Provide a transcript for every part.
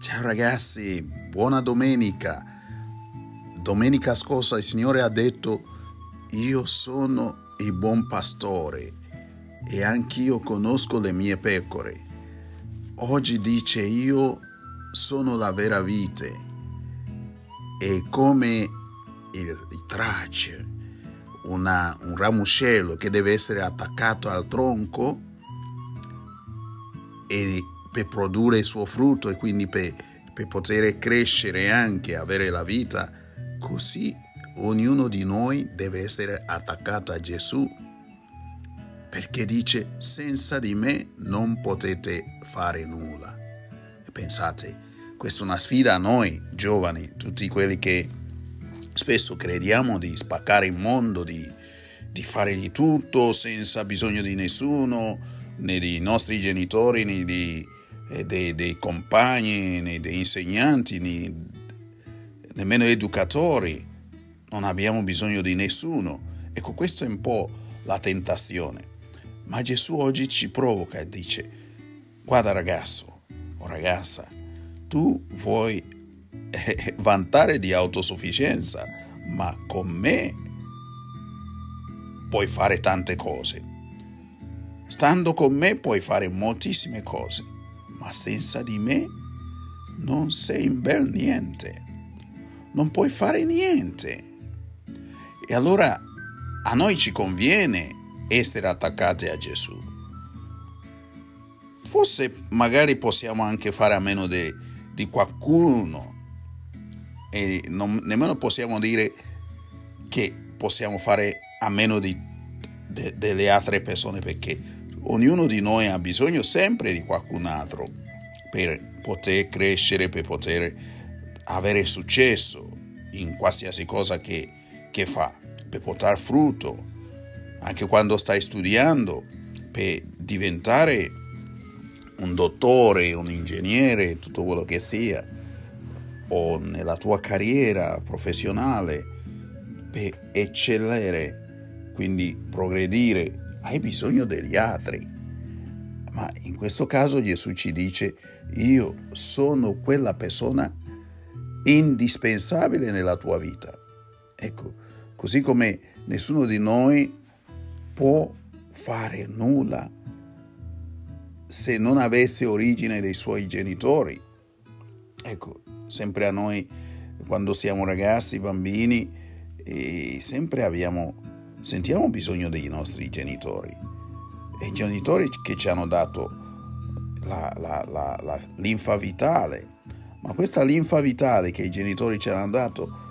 Ciao ragazzi, buona domenica. Domenica scorsa il Signore ha detto, io sono il buon pastore e anch'io conosco le mie pecore. Oggi dice, io sono la vera vite e come il, il tracce, una, un ramoscello che deve essere attaccato al tronco, e per produrre il suo frutto e quindi per, per poter crescere anche, avere la vita, così ognuno di noi deve essere attaccato a Gesù perché dice senza di me non potete fare nulla. E pensate, questa è una sfida a noi giovani, tutti quelli che spesso crediamo di spaccare il mondo, di, di fare di tutto senza bisogno di nessuno, né dei nostri genitori, né eh, dei, dei compagni, né dei insegnanti, né nemmeno educatori. Non abbiamo bisogno di nessuno. Ecco, questa è un po' la tentazione. Ma Gesù oggi ci provoca e dice, guarda ragazzo o ragazza, tu vuoi eh, vantare di autosufficienza, ma con me puoi fare tante cose. Stando con me puoi fare moltissime cose, ma senza di me non sei un bel niente. Non puoi fare niente. E allora a noi ci conviene essere attaccati a Gesù. Forse magari possiamo anche fare a meno di, di qualcuno e non, nemmeno possiamo dire che possiamo fare a meno di, de, delle altre persone perché Ognuno di noi ha bisogno sempre di qualcun altro per poter crescere, per poter avere successo in qualsiasi cosa che, che fa, per portare frutto, anche quando stai studiando, per diventare un dottore, un ingegnere, tutto quello che sia, o nella tua carriera professionale, per eccellere, quindi progredire hai bisogno degli altri. Ma in questo caso Gesù ci dice, io sono quella persona indispensabile nella tua vita. Ecco, così come nessuno di noi può fare nulla se non avesse origine dei suoi genitori. Ecco, sempre a noi, quando siamo ragazzi, bambini, e sempre abbiamo sentiamo bisogno dei nostri genitori. E i genitori che ci hanno dato la, la, la, linfa vitale, ma questa linfa vitale che i genitori ci hanno dato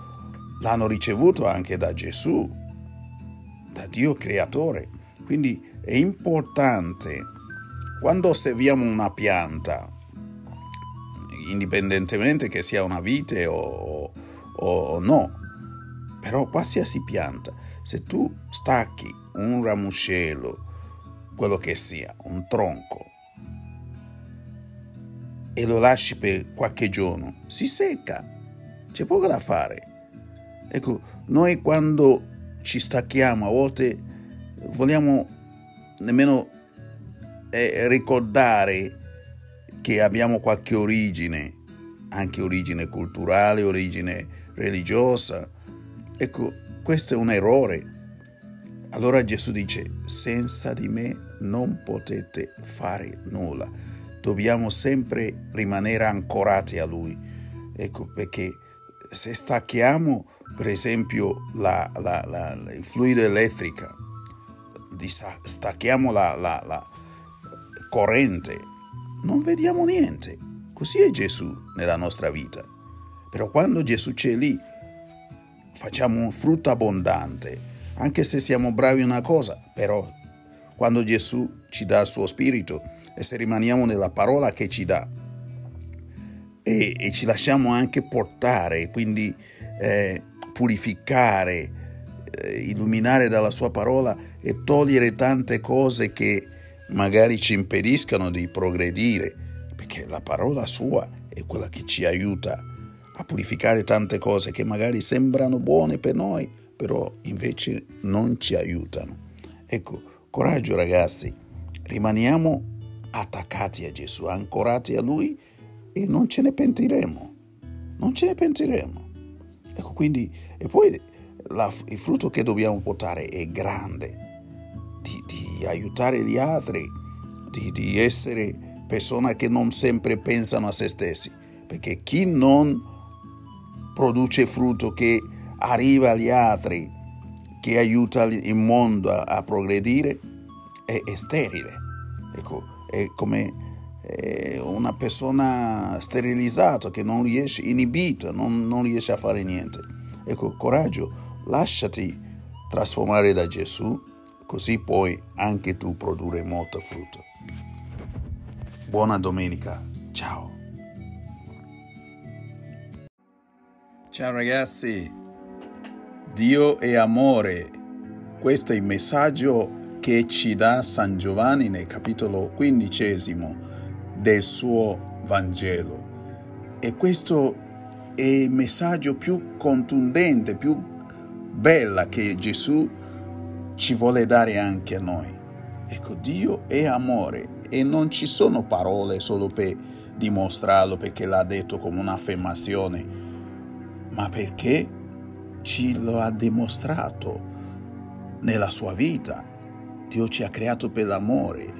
l'hanno ricevuto anche da Gesù, da Dio creatore. Quindi è importante quando osserviamo una pianta, indipendentemente che sia una vite o, o, o no, però qualsiasi pianta, se tu stacchi un ramoscello, quello che sia, un tronco, e lo lasci per qualche giorno, si secca, c'è poco da fare. Ecco, noi quando ci stacchiamo a volte vogliamo nemmeno eh, ricordare che abbiamo qualche origine, anche origine culturale, origine religiosa. Ecco, questo è un errore. Allora Gesù dice, senza di me non potete fare nulla. Dobbiamo sempre rimanere ancorati a Lui. Ecco perché se stacchiamo, per esempio, la, la, la, il fluido elettrico, stacchiamo la, corrente, non vediamo niente. Così è Gesù nella nostra vita. Però quando Gesù c'è lì, facciamo un frutto abbondante, anche se siamo bravi in una cosa, però quando Gesù ci dà il suo spirito e se rimaniamo nella parola che ci dà e, e ci lasciamo anche portare, quindi eh, purificare, eh, illuminare dalla sua parola e togliere tante cose che magari ci impediscano di progredire, perché la parola sua è quella che ci aiuta a purificare tante cose che magari sembrano buone per noi, però invece non ci aiutano. Ecco, coraggio ragazzi, rimaniamo attaccati a Gesù, ancorati a Lui e non ce ne pentiremo. Non ce ne pentiremo. Ecco, quindi, e poi la, il frutto che dobbiamo portare è grande, di, di aiutare gli altri, di, di essere persone che non sempre pensano a se stessi, perché chi non produce frutto che arriva agli altri, che aiuta il mondo a, progredire, è, è, sterile. Ecco, è come una persona sterilizzata che non riesce, inibita, non, non riesce a fare niente. Ecco, coraggio, lasciati trasformare da Gesù, così puoi anche tu produrre molto frutto. Buona domenica, ciao. Ciao ragazzi, Dio è amore. Questo è il messaggio che ci dà San Giovanni nel capitolo quindicesimo del suo Vangelo. E questo è il messaggio più contundente, più bella che Gesù ci vuole dare anche a noi. Ecco, Dio è amore e non ci sono parole solo per dimostrarlo perché l'ha detto come un'affermazione, ma perché ci lo ha dimostrato nella sua vita. Dio ci ha creato per l'amore,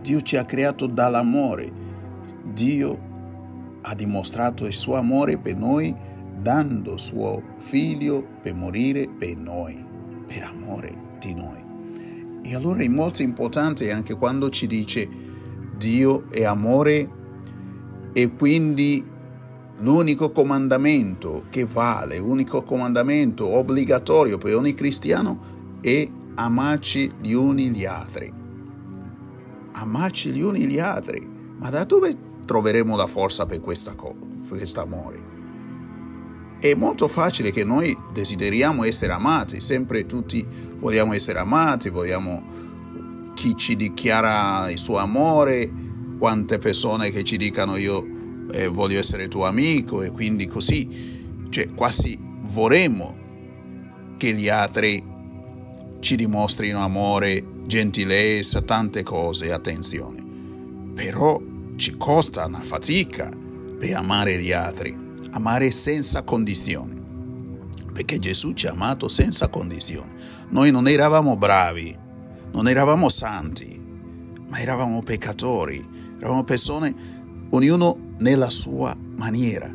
Dio ci ha creato dall'amore, Dio ha dimostrato il suo amore per noi dando suo figlio per morire per noi, per amore di noi. E allora è molto importante anche quando ci dice Dio è amore e quindi l'unico comandamento che vale, l'unico comandamento obbligatorio per ogni cristiano è amarci gli uni gli altri. Amarci gli uni gli altri. Ma da dove troveremo la forza per questo amore? È molto facile che noi desideriamo essere amati, sempre tutti vogliamo essere amati, vogliamo chi ci dichiara il suo amore, quante persone che ci dicano io eh, voglio essere tuo amico e quindi così, cioè quasi vorremmo che gli altri ci dimostrino amore, gentilezza, tante cose, attenzione. Però ci costa una fatica per amare gli altri amare senza condizioni, perché Gesù ci ha amato senza condizioni. Noi non eravamo bravi, non eravamo santi, ma eravamo peccatori, eravamo persone, ognuno nella sua maniera.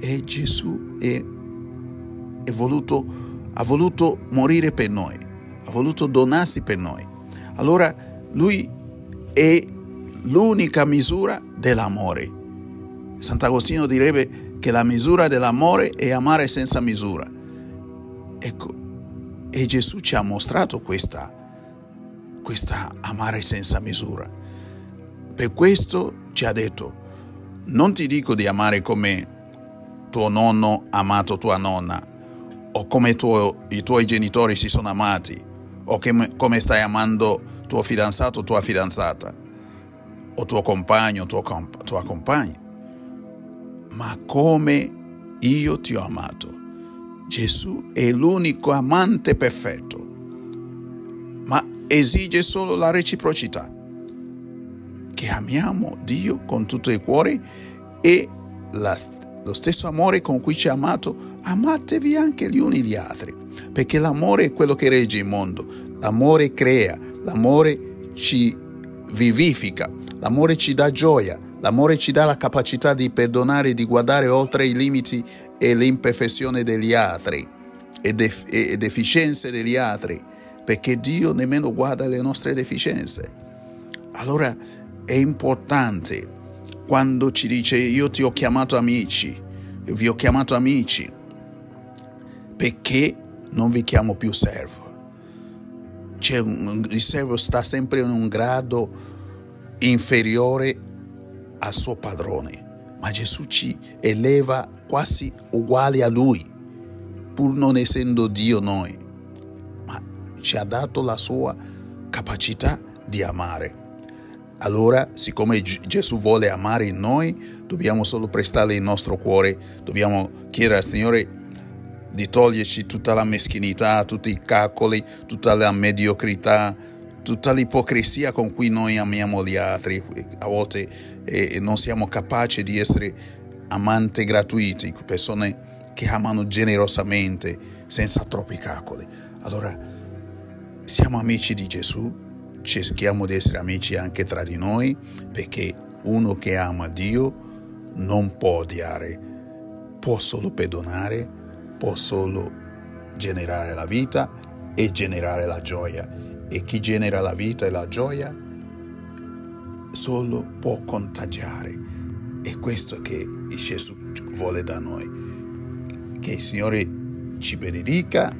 E Gesù è, è voluto, ha voluto morire per noi, ha voluto donarsi per noi. Allora lui è l'unica misura dell'amore. Sant'Agostino direbbe che la misura dell'amore è amare senza misura. Ecco, e Gesù ci ha mostrato questa, questa amare senza misura. Per questo ci ha detto, non ti dico di amare come tuo nonno ha amato tua nonna, o come tuo, i tuoi genitori si sono amati, o che, come stai amando tuo fidanzato o tua fidanzata, o tuo compagno o tua compagna ma come io ti ho amato. Gesù è l'unico amante perfetto, ma esige solo la reciprocità, che amiamo Dio con tutto il cuore e la, lo stesso amore con cui ci ha amato, amatevi anche gli uni gli altri, perché l'amore è quello che regge il mondo, l'amore crea, l'amore ci vivifica, l'amore ci dà gioia, L'amore ci dà la capacità di perdonare, di guardare oltre i limiti e le imperfezioni degli altri e, def- e deficienze degli altri, perché Dio nemmeno guarda le nostre deficienze. Allora è importante quando ci dice io ti ho chiamato amici, vi ho chiamato amici, perché non vi chiamo più servo. Cioè, il servo sta sempre in un grado inferiore al suo padrone, ma Gesù ci eleva quasi uguali a lui, pur non essendo Dio noi, ma ci ha dato la sua capacità di amare. Allora, siccome Gesù vuole amare noi, dobbiamo solo prestarle il nostro cuore, dobbiamo chiedere al Signore di toglierci tutta la meschinità, tutti i calcoli, tutta la mediocrità, tutta l'ipocrisia con cui noi amiamo gli altri, a volte eh, non siamo capaci di essere amanti gratuiti, persone che amano generosamente, senza troppi calcoli. Allora, siamo amici di Gesù, cerchiamo di essere amici anche tra di noi, perché uno che ama Dio non può odiare, può solo perdonare, può solo generare la vita e generare la gioia. E chi genera la vita e la gioia solo può contagiare. È questo che Gesù vuole da noi. Che il Signore ci benedica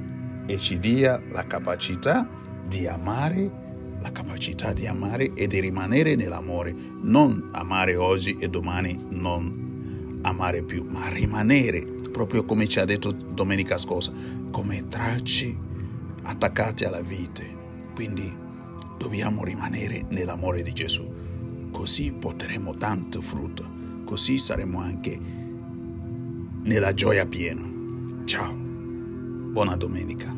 e ci dia la capacità di amare la capacità di amare e di rimanere nell'amore, non amare oggi e domani non amare più, ma rimanere, proprio come ci ha detto domenica scorsa, come tracci attaccati alla vite. Quindi dobbiamo rimanere nell'amore di Gesù, così porteremo tanto frutto, così saremo anche nella gioia piena. Ciao, buona domenica.